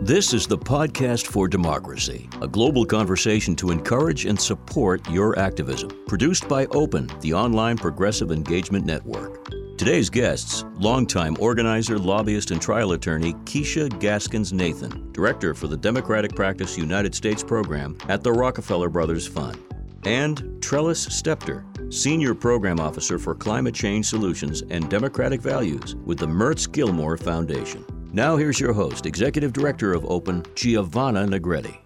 This is the podcast for democracy, a global conversation to encourage and support your activism. Produced by Open, the online progressive engagement network. Today's guests, longtime organizer, lobbyist, and trial attorney Keesha Gaskins Nathan, director for the Democratic Practice United States program at the Rockefeller Brothers Fund, and Trellis Stepter, senior program officer for climate change solutions and democratic values with the Mertz Gilmore Foundation. Now, here's your host, Executive Director of Open, Giovanna Negretti.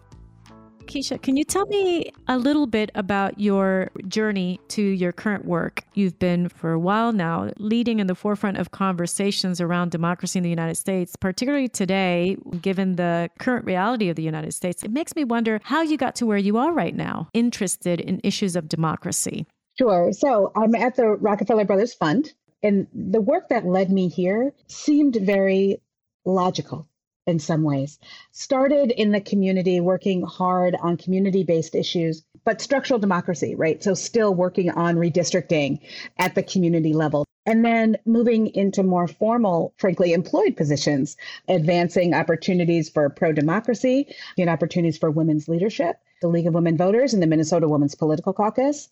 Keesha, can you tell me a little bit about your journey to your current work? You've been for a while now leading in the forefront of conversations around democracy in the United States, particularly today, given the current reality of the United States. It makes me wonder how you got to where you are right now, interested in issues of democracy. Sure. So I'm at the Rockefeller Brothers Fund. And the work that led me here seemed very logical in some ways. Started in the community, working hard on community based issues, but structural democracy, right? So, still working on redistricting at the community level. And then moving into more formal, frankly, employed positions, advancing opportunities for pro democracy and opportunities for women's leadership, the League of Women Voters and the Minnesota Women's Political Caucus.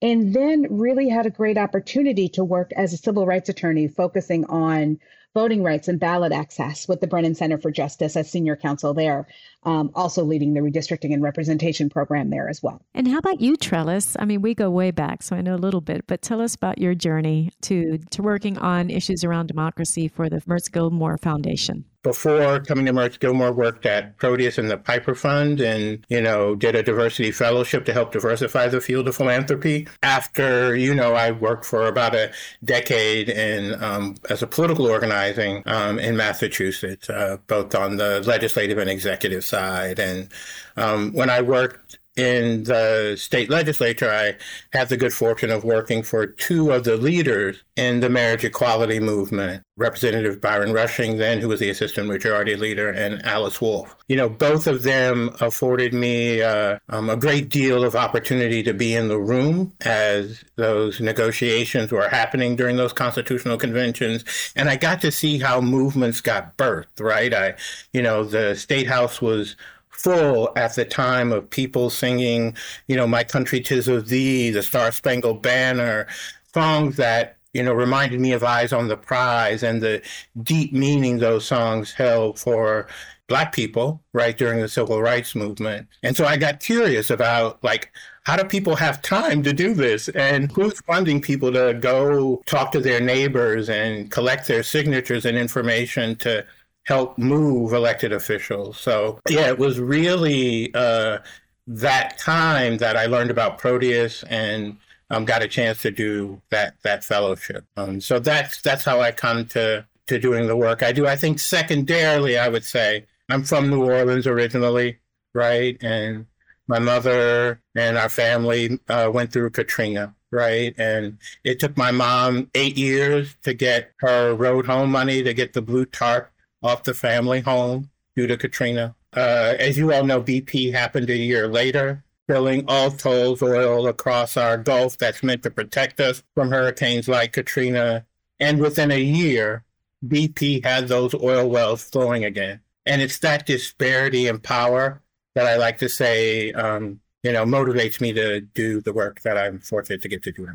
And then really had a great opportunity to work as a civil rights attorney, focusing on voting rights and ballot access with the Brennan Center for Justice as senior counsel there, um, also leading the redistricting and representation program there as well. And how about you, Trellis? I mean, we go way back, so I know a little bit, but tell us about your journey to, to working on issues around democracy for the Mertz Gilmore Foundation before coming to Mertz Gilmore, worked at Proteus and the Piper Fund and, you know, did a diversity fellowship to help diversify the field of philanthropy. After, you know, I worked for about a decade in um, as a political organizing um, in Massachusetts, uh, both on the legislative and executive side. And um, when I worked in the state legislature, I had the good fortune of working for two of the leaders in the marriage equality movement, Representative Byron Rushing, then who was the assistant majority leader, and Alice Wolf. You know, both of them afforded me uh, um, a great deal of opportunity to be in the room as those negotiations were happening during those constitutional conventions, and I got to see how movements got birthed. Right, I, you know, the state house was full at the time of people singing, you know, My Country Tis of Thee, the Star Spangled Banner, songs that, you know, reminded me of Eyes on the Prize and the deep meaning those songs held for Black people, right, during the civil rights movement. And so I got curious about, like, how do people have time to do this? And who's funding people to go talk to their neighbors and collect their signatures and information to help move elected officials. So, yeah, it was really uh, that time that I learned about Proteus and um, got a chance to do that that fellowship. Um, so that's that's how I come to to doing the work I do. I think secondarily, I would say I'm from New Orleans originally, right? And my mother and our family uh, went through Katrina, right? And it took my mom eight years to get her road home money to get the blue tarp off the family home due to Katrina. Uh, as you all know, BP happened a year later, spilling all tolls oil across our Gulf that's meant to protect us from hurricanes like Katrina. And within a year, BP had those oil wells flowing again. And it's that disparity in power that I like to say, um, you know, motivates me to do the work that I'm fortunate to get to do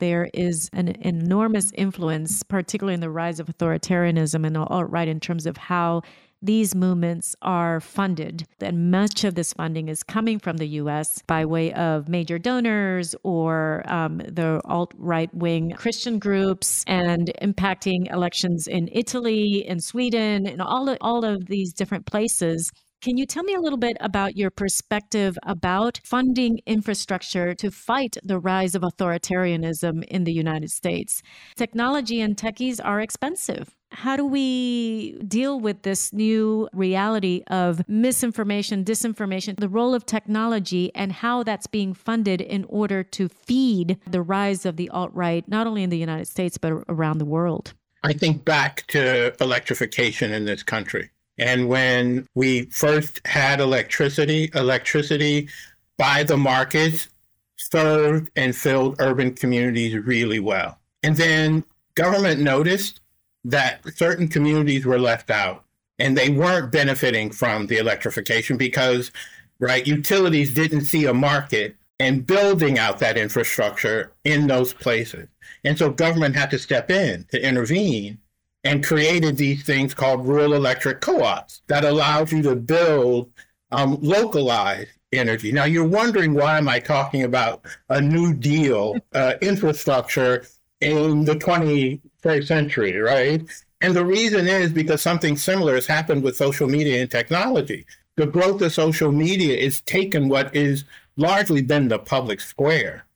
there is an enormous influence, particularly in the rise of authoritarianism and alt right, in terms of how these movements are funded. And much of this funding is coming from the US by way of major donors or um, the alt right wing Christian groups and impacting elections in Italy, in Sweden, and all of, all of these different places. Can you tell me a little bit about your perspective about funding infrastructure to fight the rise of authoritarianism in the United States? Technology and techies are expensive. How do we deal with this new reality of misinformation, disinformation, the role of technology, and how that's being funded in order to feed the rise of the alt right, not only in the United States, but around the world? I think back to electrification in this country and when we first had electricity, electricity by the markets served and filled urban communities really well. And then government noticed that certain communities were left out. and they weren't benefiting from the electrification because, right, utilities didn't see a market and building out that infrastructure in those places. And so government had to step in to intervene and created these things called rural electric co-ops that allowed you to build um, localized energy. Now you're wondering why am I talking about a New Deal uh, infrastructure in the 21st century, right? And the reason is because something similar has happened with social media and technology. The growth of social media is taken what is largely been the public square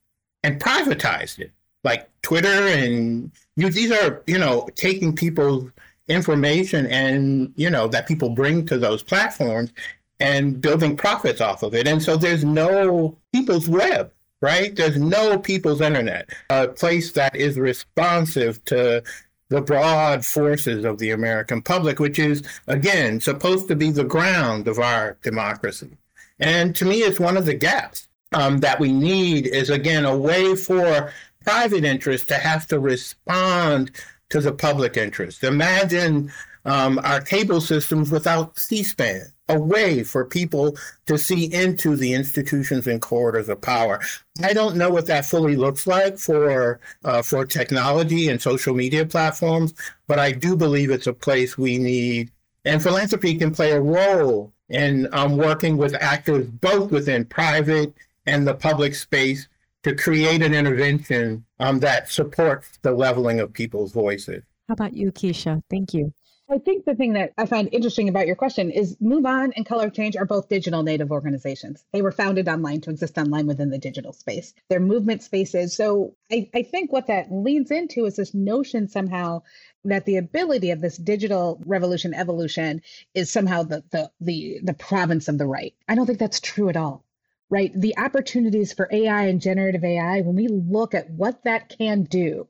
and privatized it. Like Twitter and you, these are, you know, taking people's information and, you know, that people bring to those platforms and building profits off of it. And so there's no people's web, right? There's no people's internet, a place that is responsive to the broad forces of the American public, which is, again, supposed to be the ground of our democracy. And to me, it's one of the gaps um, that we need is, again, a way for private interest to have to respond to the public interest. Imagine um, our cable systems without C-SPAN, a way for people to see into the institutions and corridors of power. I don't know what that fully looks like for uh, for technology and social media platforms, but I do believe it's a place we need, and philanthropy can play a role in um, working with actors both within private and the public space to create an intervention um, that supports the leveling of people's voices. How about you, Keesha? Thank you. I think the thing that I find interesting about your question is MoveOn and Color Change are both digital native organizations. They were founded online to exist online within the digital space. They're movement spaces. So I, I think what that leans into is this notion somehow that the ability of this digital revolution evolution is somehow the the the, the province of the right. I don't think that's true at all. Right. The opportunities for AI and generative AI, when we look at what that can do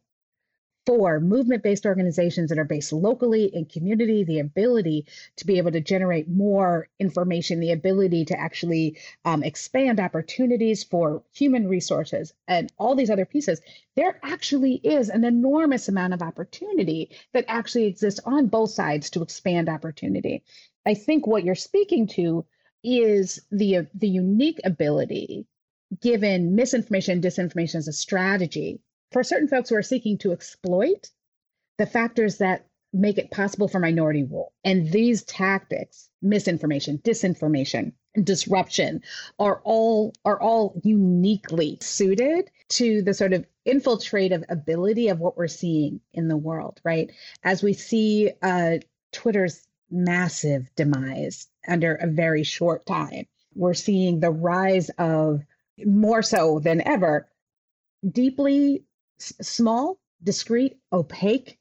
for movement based organizations that are based locally in community, the ability to be able to generate more information, the ability to actually um, expand opportunities for human resources, and all these other pieces, there actually is an enormous amount of opportunity that actually exists on both sides to expand opportunity. I think what you're speaking to is the the unique ability given misinformation disinformation as a strategy for certain folks who are seeking to exploit the factors that make it possible for minority rule. And these tactics, misinformation, disinformation, disruption are all are all uniquely suited to the sort of infiltrative ability of what we're seeing in the world, right? As we see uh, Twitter's massive demise under a very short time, we're seeing the rise of more so than ever deeply small, discrete, opaque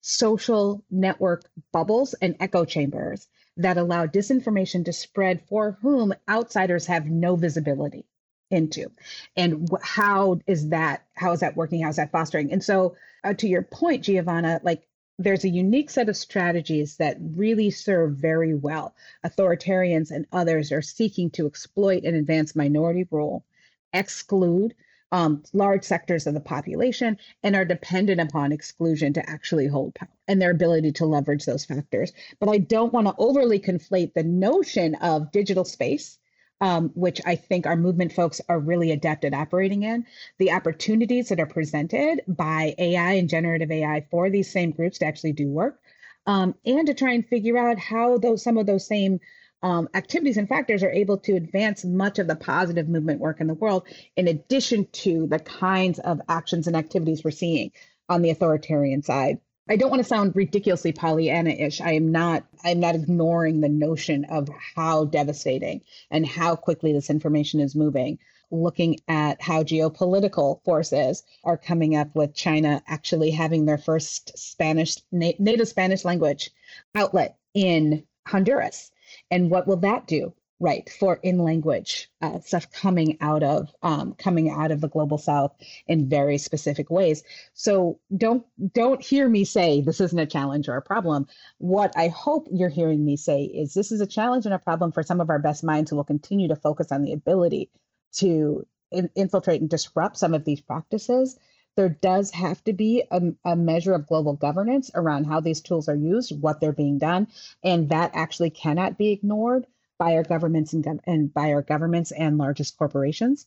social network bubbles and echo chambers that allow disinformation to spread for whom outsiders have no visibility into. And how is that how is that working? How is that fostering? And so uh, to your point giovanna like there's a unique set of strategies that really serve very well authoritarians and others are seeking to exploit and advance minority rule exclude um, large sectors of the population and are dependent upon exclusion to actually hold power and their ability to leverage those factors. But I don't want to overly conflate the notion of digital space. Um, which I think our movement folks are really adept at operating in, the opportunities that are presented by AI and generative AI for these same groups to actually do work, um, and to try and figure out how those some of those same um, activities and factors are able to advance much of the positive movement work in the world, in addition to the kinds of actions and activities we're seeing on the authoritarian side. I don't want to sound ridiculously Pollyanna-ish. I am not. I'm not ignoring the notion of how devastating and how quickly this information is moving. Looking at how geopolitical forces are coming up with China actually having their first Spanish native Spanish language outlet in Honduras and what will that do right for in language uh, stuff coming out of um, coming out of the global south in very specific ways. So don't don't hear me say this isn't a challenge or a problem. What i hope you're hearing me say is this is a challenge and a problem for some of our best minds who will continue to focus on the ability to in- infiltrate and disrupt some of these practices. There does have to be a, a, measure of global governance around how these tools are used, what they're being done, and that actually cannot be ignored by our governments and, and by our governments and largest corporations.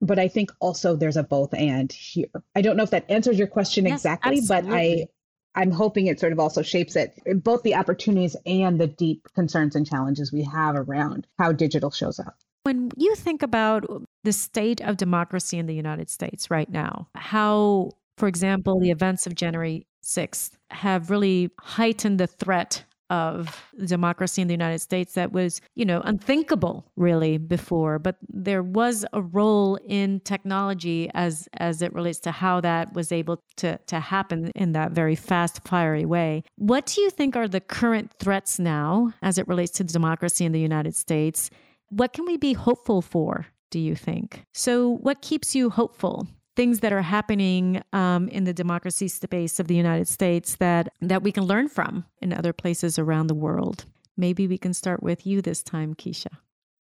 But I think also there's a both and here. I don't know if that answers your question yes, exactly, absolutely. but I I'm hoping it sort of also shapes it both the opportunities and the deep concerns and challenges we have around how digital shows up. When you think about the state of democracy in the United States right now, how, for example, the events of January 6th have really heightened the threat of democracy in the United States that was, you know, unthinkable really before. But there was a role in technology as as it relates to how that was able to to happen in that very fast, fiery way. What do you think are the current threats now as it relates to democracy in the United States? What can we be hopeful for, do you think? So, what keeps you hopeful? Things that are happening um, in the democracy space of the United States that, that we can learn from in other places around the world. Maybe we can start with you this time, Keesha.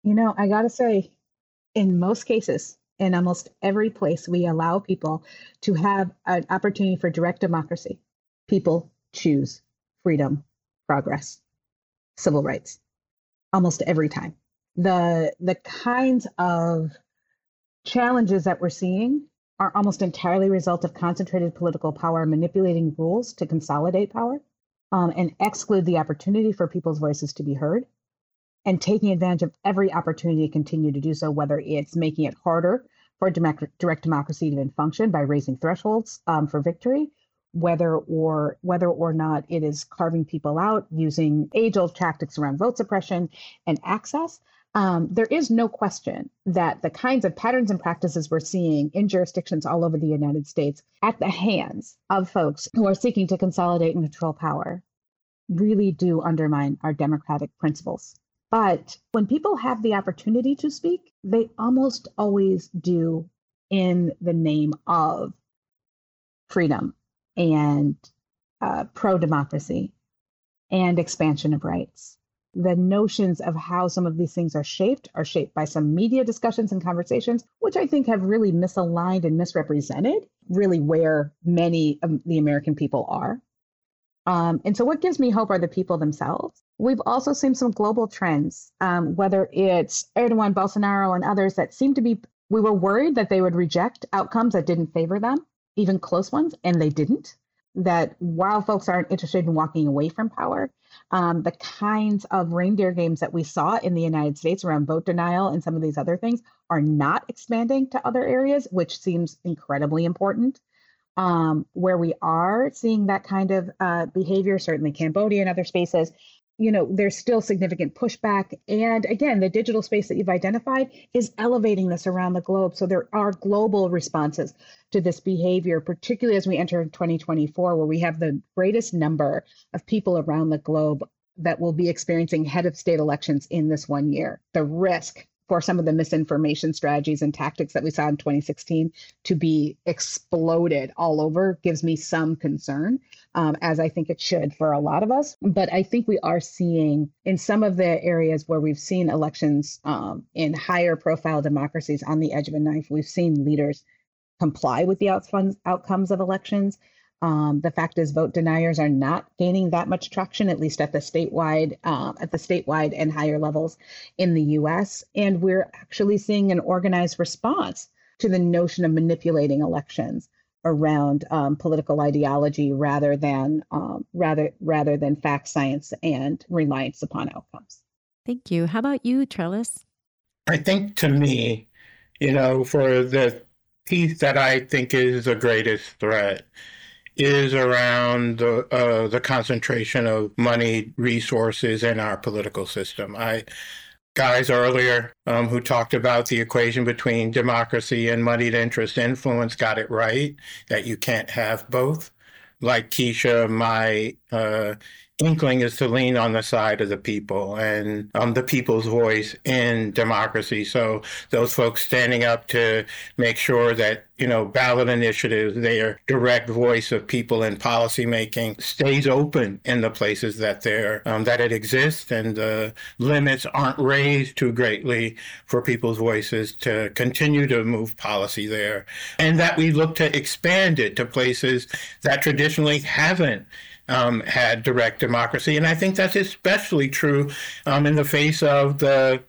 You know, I got to say, in most cases, in almost every place, we allow people to have an opportunity for direct democracy. People choose freedom, progress, civil rights, almost every time the the kinds of challenges that we're seeing are almost entirely a result of concentrated political power manipulating rules to consolidate power um, and exclude the opportunity for people's voices to be heard and taking advantage of every opportunity to continue to do so, whether it's making it harder for direct democracy to even function by raising thresholds um, for victory, whether or whether or not it is carving people out using age-old tactics around vote suppression and access um, there is no question that the kinds of patterns and practices we're seeing in jurisdictions all over the United States at the hands of folks who are seeking to consolidate and control power really do undermine our democratic principles. But when people have the opportunity to speak, they almost always do in the name of freedom and uh, pro democracy and expansion of rights the notions of how some of these things are shaped are shaped by some media discussions and conversations, which I think have really misaligned and misrepresented really where many of the American people are. Um, and so, what gives me hope are the people themselves. We've also seen some global trends, um, whether it's Erdogan, Bolsonaro, and others that seem to be, we were worried that they would reject outcomes that didn't favor them, even close ones, and they didn't. That while folks aren't interested in walking away from power, um, the kinds of reindeer games that we saw in the United States around vote denial and some of these other things are not expanding to other areas, which seems incredibly important. Um, where we are seeing that kind of uh, behavior, certainly Cambodia and other spaces, you know, there's still significant pushback. And again, the digital space that you've identified is elevating this around the globe. So there are global responses to this behavior, particularly as we enter 2024, where we have the greatest number of people around the globe that will be experiencing head of state elections in this one year. The risk for some of the misinformation strategies and tactics that we saw in 2016 to be exploded all over gives me some concern, um, as I think it should for a lot of us. But I think we are seeing in some of the areas where we've seen elections um, in higher profile democracies on the edge of a knife, we've seen leaders comply with the outcomes of elections. Um, the fact is, vote deniers are not gaining that much traction, at least at the statewide, uh, at the statewide and higher levels in the U.S. And we're actually seeing an organized response to the notion of manipulating elections around um, political ideology rather than um, rather rather than fact, science, and reliance upon outcomes. Thank you. How about you, Trellis? I think to me, you know, for the piece that I think is the greatest threat is around the uh, the concentration of money resources in our political system. I guys earlier um, who talked about the equation between democracy and moneyed interest influence got it right that you can't have both. Like Keesha, my uh, inkling is to lean on the side of the people and um, the people's voice in democracy. So those folks standing up to make sure that you know ballot initiatives, their direct voice of people in policymaking, stays open in the places that they're um, that it exists, and the limits aren't raised too greatly for people's voices to continue to move policy there, and that we look to expand it to places that traditionally haven't um, had direct democracy. And I think that's especially true um, in the face of the,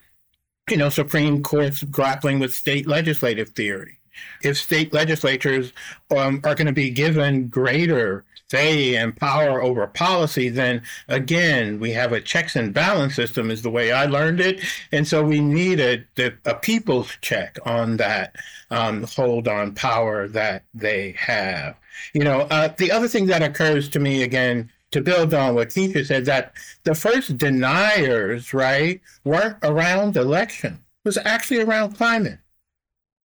you know, Supreme Court's grappling with state legislative theory. If state legislatures um, are going to be given greater say and power over policy, then again, we have a checks and balance system, is the way I learned it. And so we need a, a people's check on that um, hold on power that they have. You know, uh, the other thing that occurs to me again, to build on what Keesha said, that the first deniers, right, weren't around election. It was actually around climate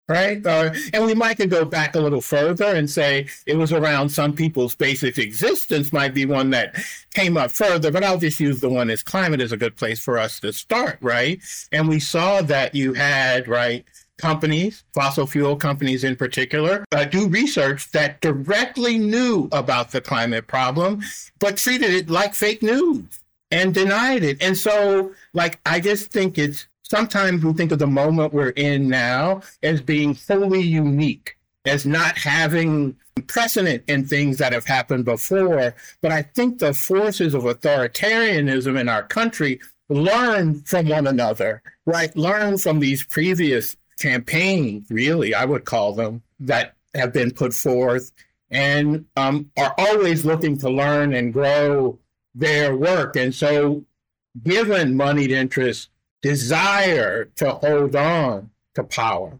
right? Uh, and we might could go back a little further and say it was around some people's basic existence might be one that came up further, but I'll just use the one as climate is a good place for us to start, right? And we saw that you had, right, companies, fossil fuel companies in particular, uh, do research that directly knew about the climate problem, but treated it like fake news and denied it. And so, like, I just think it's sometimes we think of the moment we're in now as being wholly unique, as not having precedent in things that have happened before. But I think the forces of authoritarianism in our country learn from one another, right? Learn from these previous campaigns, really, I would call them, that have been put forth and um, are always looking to learn and grow their work. And so, given moneyed interests desire to hold on to power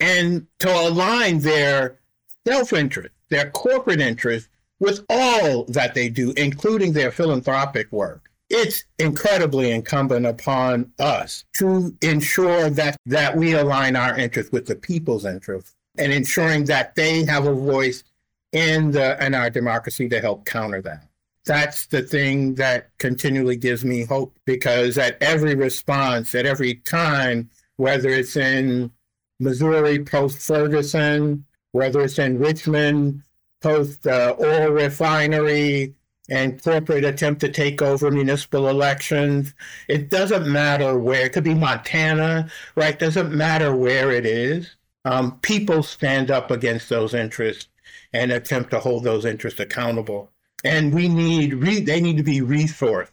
and to align their self interest, their corporate interest with all that they do, including their philanthropic work. It's incredibly incumbent upon us to ensure that, that we align our interests with the people's interests and ensuring that they have a voice in the in our democracy to help counter that. That's the thing that continually gives me hope because at every response, at every time, whether it's in Missouri post Ferguson, whether it's in Richmond post uh, oil refinery and corporate attempt to take over municipal elections, it doesn't matter where. It could be Montana, right? Doesn't matter where it is. Um, people stand up against those interests and attempt to hold those interests accountable and we need re- they need to be resourced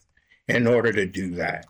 in order to do that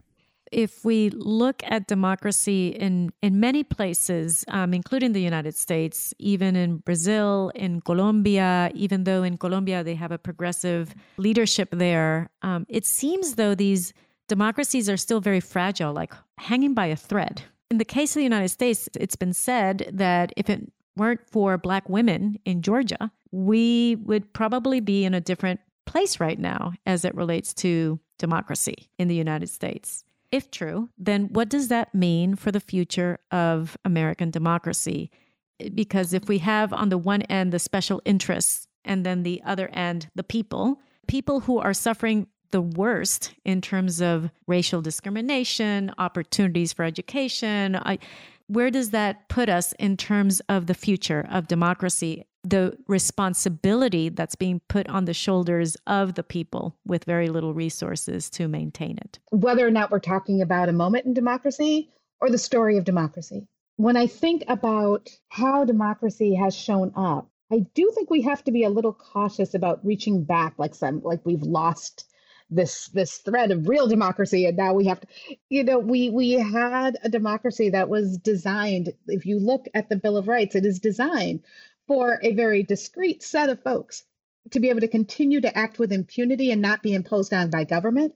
if we look at democracy in, in many places, um, including the United States, even in Brazil, in Colombia, even though in Colombia they have a progressive leadership there, um, it seems though these democracies are still very fragile, like hanging by a thread. In the case of the United States, it's been said that if it weren't for Black women in Georgia, we would probably be in a different place right now as it relates to democracy in the United States. If true, then what does that mean for the future of American democracy? Eh, because if we have on the one end the special interests and then the other end the people, people who are suffering the worst in terms of racial discrimination, opportunities for education, I, where does that put us in terms of the future of democracy the responsibility that's being put on the shoulders of the people with very little resources to maintain it. Whether or not we're talking about a moment in democracy or the story of democracy. When I think about how democracy has shown up, I do think we have to be a little cautious about reaching back like some like we've lost this this thread of real democracy and now we have to you know we we had a democracy that was designed if you look at the bill of rights it is designed for a very discrete set of folks to be able to continue to act with impunity and not be imposed on by government.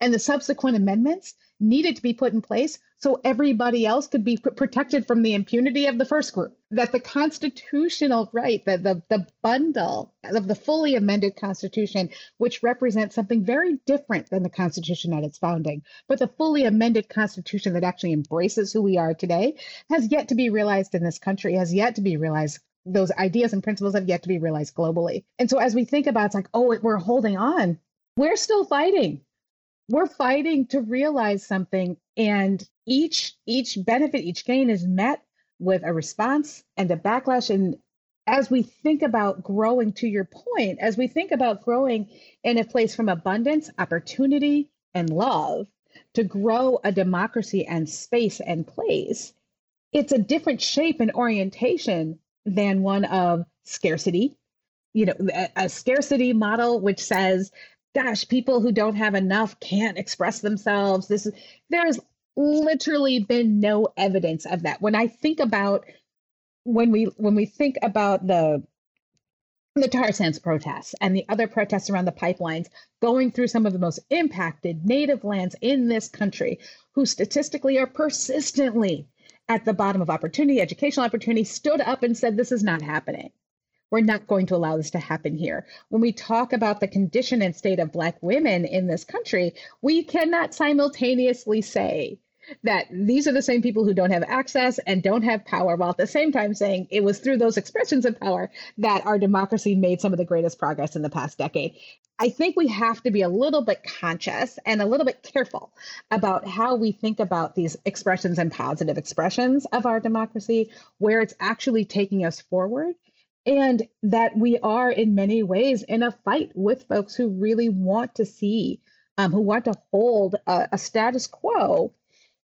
And the subsequent amendments needed to be put in place so everybody else could be protected from the impunity of the first group. That the constitutional right, that the, the bundle of the fully amended Constitution, which represents something very different than the Constitution at its founding, but the fully amended Constitution that actually embraces who we are today, has yet to be realized in this country, has yet to be realized those ideas and principles have yet to be realized globally. And so as we think about it's like, oh, we're holding on we're still fighting. We're fighting to realize something and each each benefit, each gain is met with a response and a backlash and as we think about growing to your point, as we think about growing in a place from abundance, opportunity, and love to grow a democracy and space and place, it's a different shape and orientation than one of scarcity. You know, a, a scarcity model which says, gosh, people who don't have enough can't express themselves. This is there's literally been no evidence of that. When I think about when we when we think about the the tar sands protests and the other protests around the pipelines going through some of the most impacted native lands in this country who statistically are persistently at the bottom of opportunity educational opportunity stood up and said this is not happening we're not going to allow this to happen here. When we talk about the condition and state of Black women in this country, we cannot simultaneously say that these are the same people who don't have access and don't have power, while at the same time saying it was through those expressions of power that our democracy made some of the greatest progress in the past decade. I think we have to be a little bit conscious and a little bit careful about how we think about these expressions and positive expressions of our democracy, where it's actually taking us forward. And that we are, in many ways, in a fight with folks who really want to see, um, who want to hold a, a status quo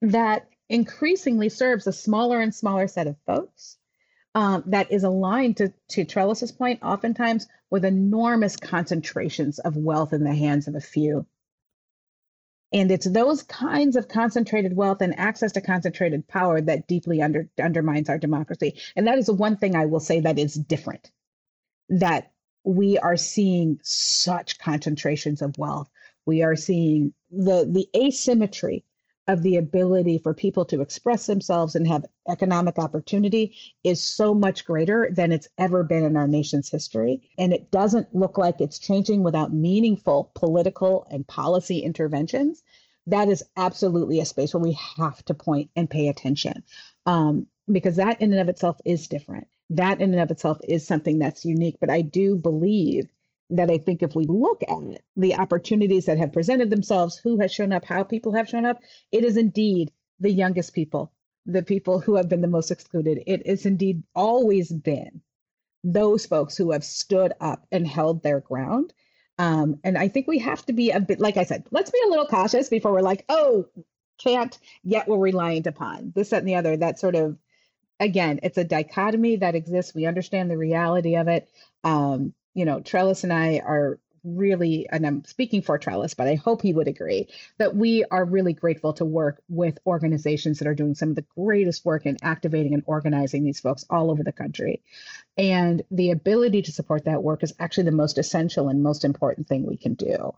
that increasingly serves a smaller and smaller set of folks um, that is aligned to, to Trellis's point, oftentimes with enormous concentrations of wealth in the hands of a few. And it's those kinds of concentrated wealth and access to concentrated power that deeply under, undermines our democracy. And that is the one thing I will say that is different that we are seeing such concentrations of wealth. We are seeing the, the asymmetry of the ability for people to express themselves and have economic opportunity is so much greater than it's ever been in our nation's history. And it doesn't look like it's changing without meaningful political and policy interventions. That is absolutely a space where we have to point and pay attention um, because that in and of itself is different. That in and of itself is something that's unique. But I do believe that I think if we look at the opportunities that have presented themselves, who has shown up, how people have shown up, it is indeed the youngest people, the people who have been the most excluded. It is indeed always been those folks who have stood up and held their ground. Um, and I think we have to be a bit, like I said, let's be a little cautious before we're like, oh, can't, yet we're reliant upon this, that, and the other. That sort of, again, it's a dichotomy that exists. We understand the reality of it. Um, you know, Trellis and I are really, and I'm speaking for Trellis, but I hope he would agree that we are really grateful to work with organizations that are doing some of the greatest work in activating and organizing these folks all over the country. And the ability to support that work is actually the most essential and most important thing we can do.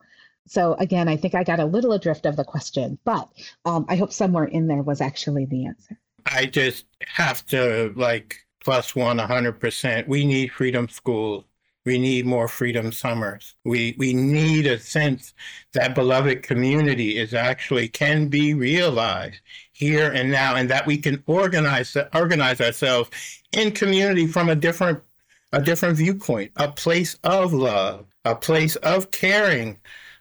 So again, I think I got a little adrift of the question, but um, I hope somewhere in there was actually the answer. I just have to like plus one 100%. We need freedom schools we need more freedom summers. We we need a sense that beloved community is actually can be realized here and now, and that we can organize organize ourselves in community from a different a different viewpoint, a place of love, a place of caring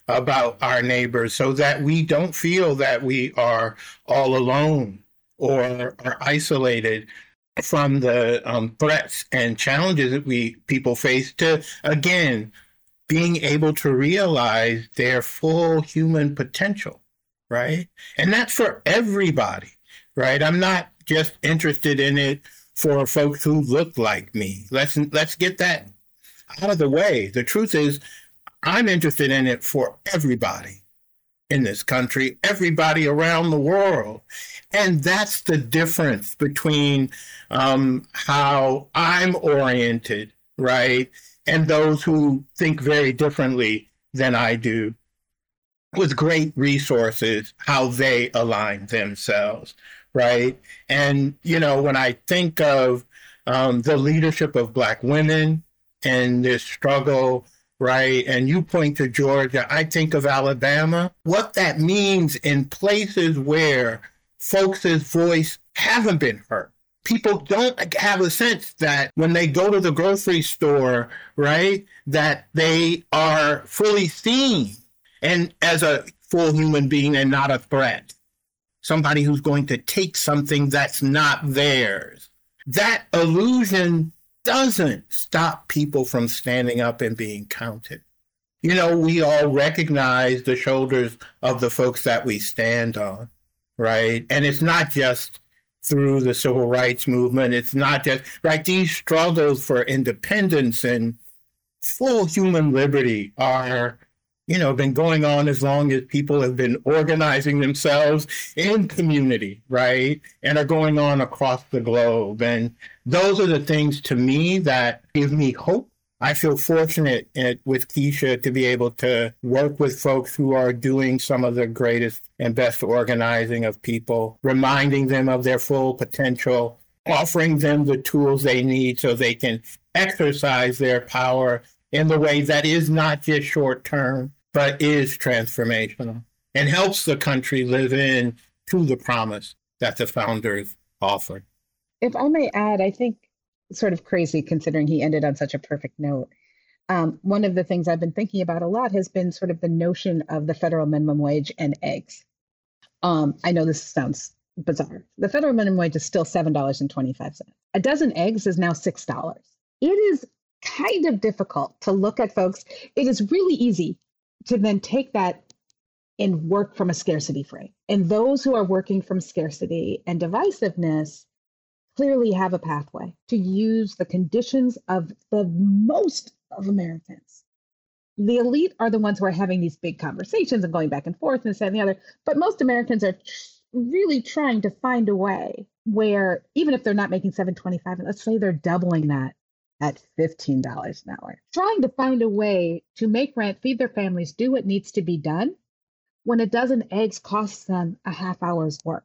about our neighbors, so that we don't feel that we are all alone or are isolated from the um, threats and challenges that we people face to again being able to realize their full human potential right? And that's for everybody right? I'm not just interested in it for folks who look like me. Let's let's get that out of the way. The truth is i'm interested in it for everybody in this country, everybody around the world. And that's the difference between um, how I'm oriented, right? And those who think very differently than I do with great resources, how they align themselves, right? And, you know, when I think of um, the leadership of Black women and this struggle right? And you point to Georgia, I think of Alabama. What that means in places where folks' voice haven't been heard. People don't have a sense that when they go to the grocery store, right, that they are fully seen and as a full human being and not a threat. Somebody who's going to take something that's not theirs. That illusion doesn't stop people from standing up and being counted. You know, we all recognize the shoulders of the folks that we stand on, right? And it's not just through the civil rights movement. It's not just, right? These struggles for independence and full human liberty are you know, been going on as long as people have been organizing themselves in community, right? And are going on across the globe. And those are the things to me that give me hope. I feel fortunate with Keesha to be able to work with folks who are doing some of the greatest and best organizing of people, reminding them of their full potential, offering them the tools they need so they can exercise their power in the way that is not just short term, but is transformational and helps the country live in to the promise that the founders offered. If I may add, I think sort of crazy considering he ended on such a perfect note. Um, one of the things I've been thinking about a lot has been sort of the notion of the federal minimum wage and eggs. Um, I know this sounds bizarre. The federal minimum wage is still $7.25. A dozen eggs is now $6. It is kind of difficult to look at folks. It is really easy to then take that and work from a scarcity frame. And those who are working from scarcity and divisiveness clearly have a pathway to use the conditions of the most of Americans. The elite are the ones who are having these big conversations and going back and forth and this and the other. But most Americans are really trying to find a way where, even if they're not making 725, let's say they're doubling that, at $15 an hour, trying to find a way to make rent, feed their families, do what needs to be done when a dozen eggs costs them a half hour's work.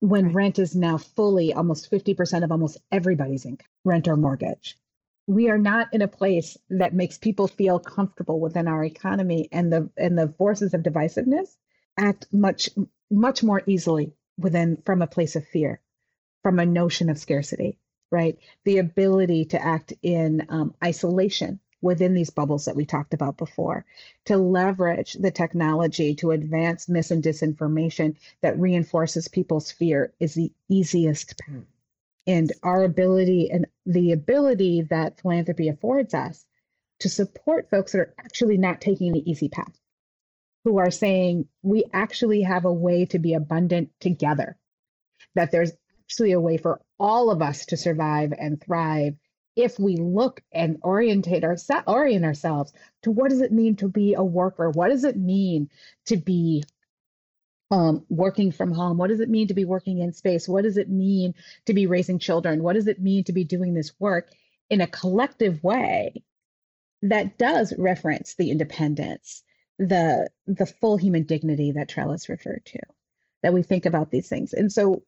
When right. rent is now fully almost 50% of almost everybody's income, rent or mortgage. We are not in a place that makes people feel comfortable within our economy and the and the forces of divisiveness act much much more easily within from a place of fear, from a notion of scarcity right? The ability to act in um, isolation within these bubbles that we talked about before, to leverage the technology to advance mis and disinformation that reinforces people's fear is the easiest path. And our ability and the ability that philanthropy affords us to support folks that are actually not taking the easy path, who are saying, we actually have a way to be abundant together, that there's actually a way for all of us to survive and thrive if we look and orientate ourselves orient ourselves to what does it mean to be a worker? What does it mean to be um, working from home? What does it mean to be working in space? What does it mean to be raising children? What does it mean to be doing this work in a collective way that does reference the independence the the full human dignity that trellis referred to that we think about these things? And so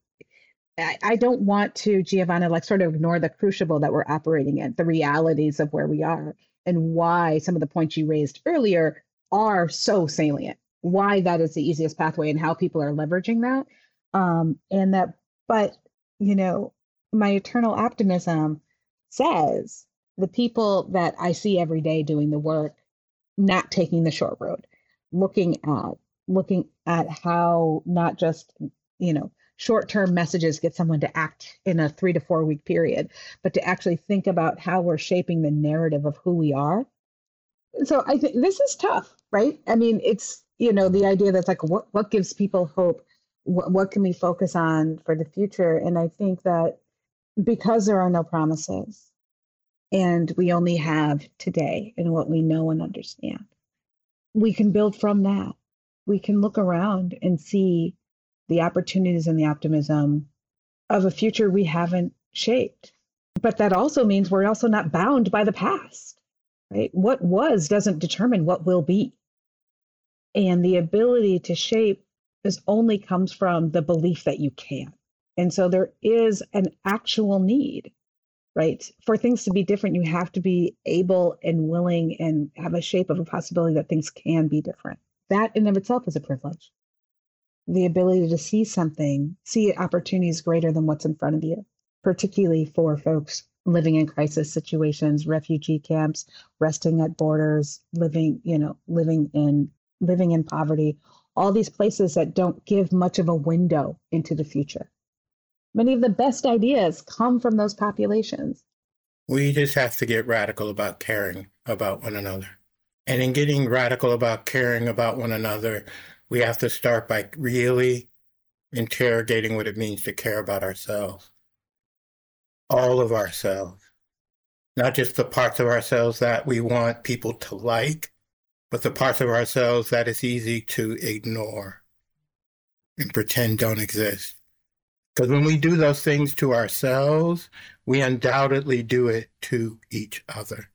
I, don't want to, Giovanna, like sort of ignore the crucible that we're operating in, the realities of where we are, and why some of the points you raised earlier are so salient. Why that is the easiest pathway and how people are leveraging that. Um, and that, but you know, my eternal optimism says the people that I see every day doing the work, not taking the short road, looking at looking at how not just you know short term messages get someone to act in a three to four week period, but to actually think about how we're shaping the narrative of who we are. So I think this is tough, right? I mean, it's, you know, the idea that's like, what, what gives people hope? What, what can we focus on for the future? And I think that because there are no promises and we only have today and what we know and understand, we can build from that. We can look around and see the opportunities and the optimism of a future we haven't shaped. But that also means we're also not bound by the past, right? What was doesn't determine what will be. And the ability to shape is only comes from the belief that you can. And so there is an actual need, right? For things to be different, you have to be able and willing and have a shape of a possibility that things can be different. That in of itself is a privilege the ability to see something, see opportunities greater than what's in front of you, particularly for folks living in crisis situations, refugee camps, resting at borders, living, you know, living in living in poverty, all these places that don't give much of a window into the future. Many of the best ideas come from those populations. We just have to get radical about caring about one another. And in getting radical about caring about one another, we have to start by really interrogating what it means to care about ourselves. All of ourselves. Not just the parts of ourselves that we want people to like, but the parts of ourselves that it's easy to ignore and pretend don't exist. Because when we do those things to ourselves, we undoubtedly do it to each other,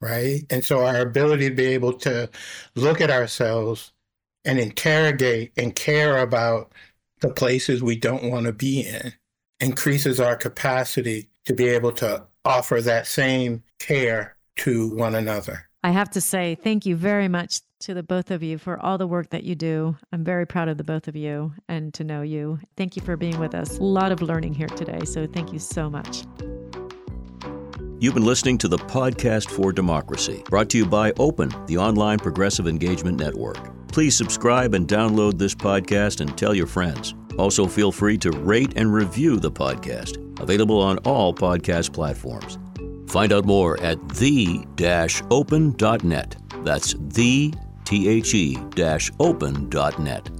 right? And so our ability to be able to look at ourselves and interrogate and care about the places we don't want to be in increases our capacity to be able to offer that same care to one another. I have to say, thank you very much to the both of you for all the work that you do. I'm very proud of the both of you and to know you. Thank you for being with us. A lot of learning here today. So thank you so much. You've been listening to the Podcast for Democracy, brought to you by Open, the online progressive engagement network. Please subscribe and download this podcast and tell your friends. Also, feel free to rate and review the podcast, available on all podcast platforms. Find out more at the-open.net. That's the, T-H-E, open.net.